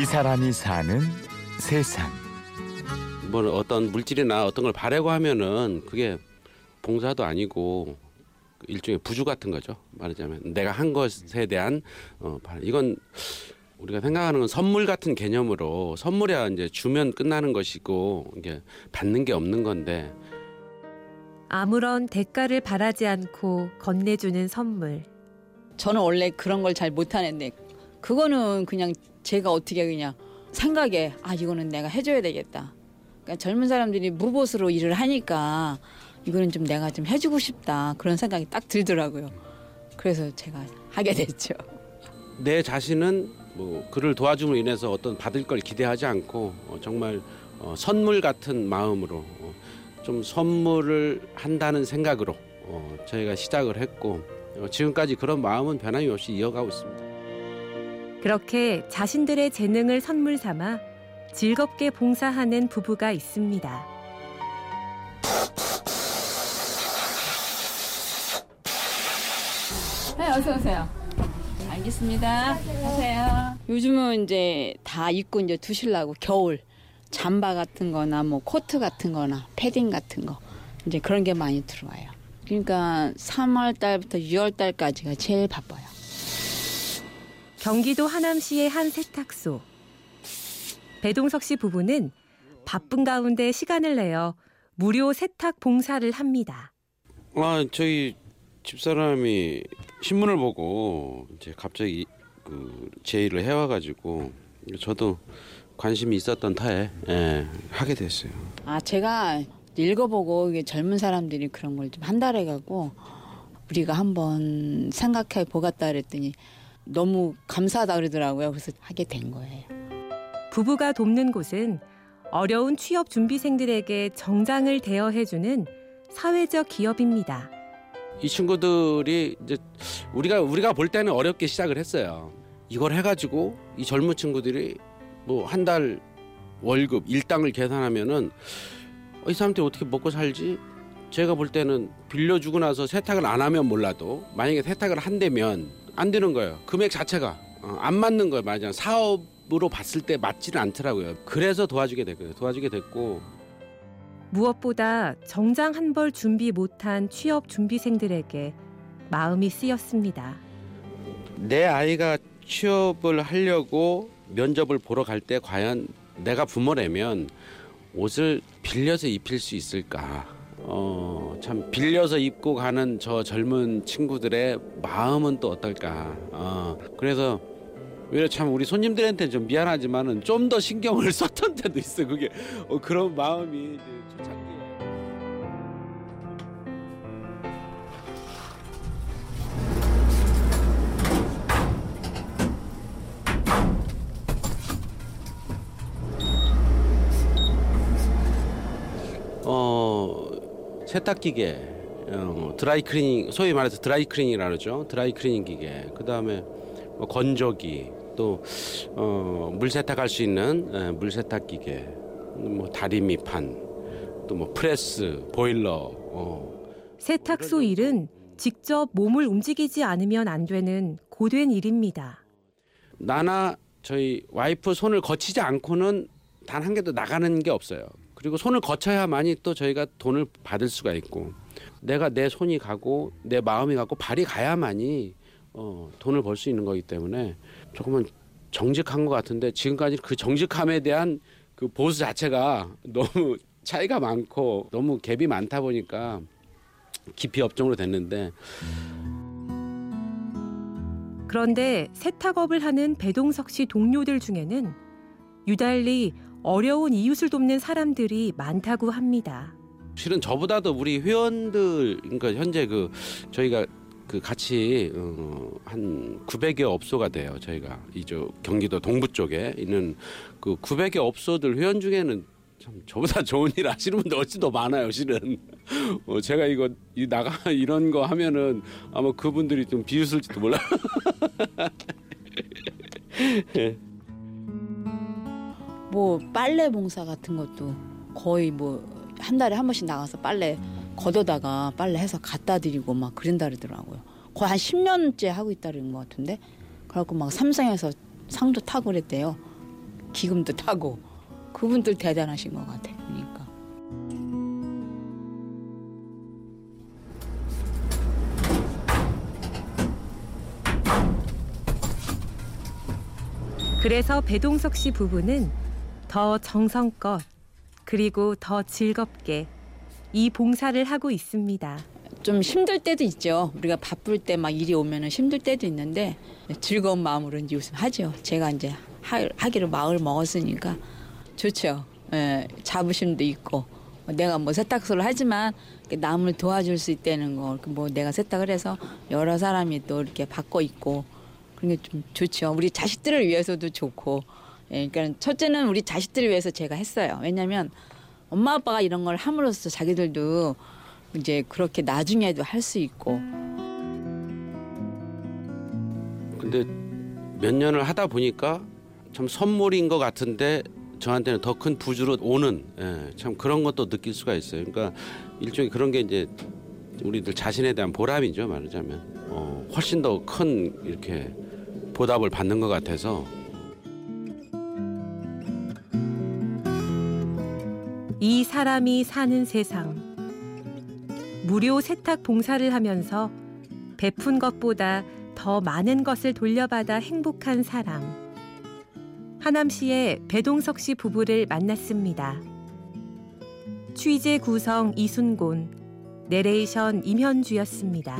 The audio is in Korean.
이 사람이 사는 세상. 뭐 어떤 물질이나 어떤 걸 바래고 하면은 그게 봉사도 아니고 일종의 부주 같은 거죠. 말하자면 내가 한 것에 대한 어, 이건 우리가 생각하는 건 선물 같은 개념으로 선물이야 이제 주면 끝나는 것이고 이게 받는 게 없는 건데 아무런 대가를 바라지 않고 건네주는 선물. 저는 원래 그런 걸 잘 못하는데 그거는 그냥 제가 어떻게 그냥 생각에 아 이거는 내가 해줘야 되겠다. 그러니까 젊은 사람들이 무보수로 일을 하니까 이거는 좀 내가 좀 해주고 싶다 그런 생각이 딱 들더라고요. 그래서 제가 하게 됐죠. 내 자신은 뭐 그를 도와줌으로 인해서 어떤 받을 걸 기대하지 않고 어, 정말 어, 선물 같은 마음으로 어, 좀 선물을 한다는 생각으로 어, 저희가 시작을 했고 어, 지금까지 그런 마음은 변함이 없이 이어가고 있습니다. 그렇게 자신들의 재능을 선물 삼아 즐겁게 봉사하는 부부가 있습니다. 네, 어서 오세요. 알겠습니다. 하세요. 요즘은 이제 다 입고 이제 두실라고 겨울 잠바 같은 거나 뭐 코트 같은 거나 패딩 같은 거 이제 그런 게 많이 들어와요. 그러니까 3월 달부터 6월 달까지가 제일 바빠요. 경기도 하남시의 한 세탁소. 배동석 씨 부부는 바쁜 가운데 시간을 내어 무료 세탁 봉사를 합니다. 아, 저희 집사람이 신문을 보고 이제 갑자기 그 제의를 해와 가지고 저도 관심이 있었던 타에 예, 하게 됐어요. 아 제가 읽어보고 이게 젊은 사람들이 그런 걸 좀 한달해 가고 우리가 한번 생각해 보겠다 그랬더니 너무 감사하다 그러더라고요. 그래서 하게 된 거예요. 부부가 돕는 곳은 어려운 취업 준비생들에게 정장을 대여해주는 사회적 기업입니다. 이 친구들이 이제 우리가 우리가 볼 때는 어렵게 시작을 했어요. 이걸 해가지고 이 젊은 친구들이 뭐 한 달 월급 일당을 계산하면은 어, 이 사람들이 어떻게 먹고 살지? 제가 볼 때는 빌려주고 나서 세탁을 안 하면 몰라도 만약에 세탁을 한다면 안 되는 거예요. 금액 자체가 어, 안 맞는 거예요. 맞아 사업으로 봤을 때 맞지는 않더라고요. 그래서 도와주게 됐고요. 도와주게 됐고 무엇보다 정장 한 벌 준비 못한 취업 준비생들에게 마음이 쓰였습니다. 내 아이가 취업을 하려고 면접을 보러 갈 때 과연 내가 부모라면 옷을 빌려서 입힐 수 있을까? 어, 참 빌려서 입고 가는 저 젊은 친구들의 마음은 또 어떨까? 어, 그래서 오히려 참 우리 손님들한테 좀 미안하지만은 좀 더 신경을 썼던 때도 있어. 그게 어, 그런 마음이 이제 세탁기계, 어, 드라이 클리닝 소위 말해서 드라이 클리닝이라 그러죠. 드라이 클리닝 기계. 그 다음에 뭐 건조기, 또 어, 물 세탁할 수 있는 에, 물 세탁 기계, 뭐 다리미판, 또 뭐 프레스, 보일러. 어. 세탁소 일은 직접 몸을 움직이지 않으면 안 되는 고된 일입니다. 나나 저희 와이프 손을 거치지 않고는 단 한 개도 나가는 게 없어요. 그리고 손을 거쳐야만이 또 저희가 돈을 받을 수가 있고 내가 내 손이 가고 내 마음이 가고 발이 가야만이 어, 돈을 벌 수 있는 거기 때문에 조금은 정직한 것 같은데 지금까지 그 정직함에 대한 그 보수 자체가 너무 차이가 많고 너무 갭이 많다 보니까 깊이 업종으로 됐는데 그런데 세탁업을 하는 배동석 씨 동료들 중에는 유달리 어려운 이웃을 돕는 사람들이 많다고 합니다. 실은 저보다도 우리 회원들 그러니까 현재 그 저희가 그 같이 어, 한 900여 업소가 돼요. 저희가 이쪽 경기도 동부 쪽에 있는 그 900여 업소들 회원 중에는 참 저보다 좋은 일 하시는 분들 훨씬 더 많아요. 실은 어, 제가 이거 이 나가 이런 거 하면은 아마 그분들이 좀 비웃을지도 몰라. 뭐 빨래 봉사 같은 것도 거의 뭐 한 달에 한 번씩 나가서 빨래 걷어다가 빨래 해서 갖다 드리고 막 그런다 그러더라고요. 거의 한 10년째 하고 있다는 것 같은데. 그래갖고 막 삼성에서 상도 타고 그랬대요. 기금도 타고 그분들 대단하신 것 같아요. 그러니까. 그래서 배동석 씨 부부는 더 정성껏 그리고 더 즐겁게 이 봉사를 하고 있습니다. 좀 힘들 때도 있죠. 우리가 바쁠 때 막 일이 오면은 힘들 때도 있는데 즐거운 마음으로 이제 웃음 하죠. 제가 이제 하, 하기로 마을 먹었으니까 좋죠. 예, 자부심도 있고 내가 뭐 세탁소를 하지만 남을 도와줄 수 있다는 거, 뭐 내가 세탁을 해서 여러 사람이 또 이렇게 받고 있고 그런 게 좀 좋죠. 우리 자식들을 위해서도 좋고. 예, 그러니까 첫째는 우리 자식들을 위해서 제가 했어요. 왜냐하면 엄마 아빠가 이런 걸 함으로써 자기들도 이제 그렇게 나중에도 할 수 있고 근데 몇 년을 하다 보니까 참 선물인 것 같은데 저한테는 더 큰 부주로 오는 예, 참 그런 것도 느낄 수가 있어요. 그러니까 일종의 그런 게 이제 우리들 자신에 대한 보람이죠 말하자면 어, 훨씬 더 큰 이렇게 보답을 받는 것 같아서 이 사람이 사는 세상. 무료 세탁 봉사를 하면서 베푼 것보다 더 많은 것을 돌려받아 행복한 사람. 하남시의 배동석 씨 부부를 만났습니다. 취재 구성 이순곤, 내레이션 임현주였습니다.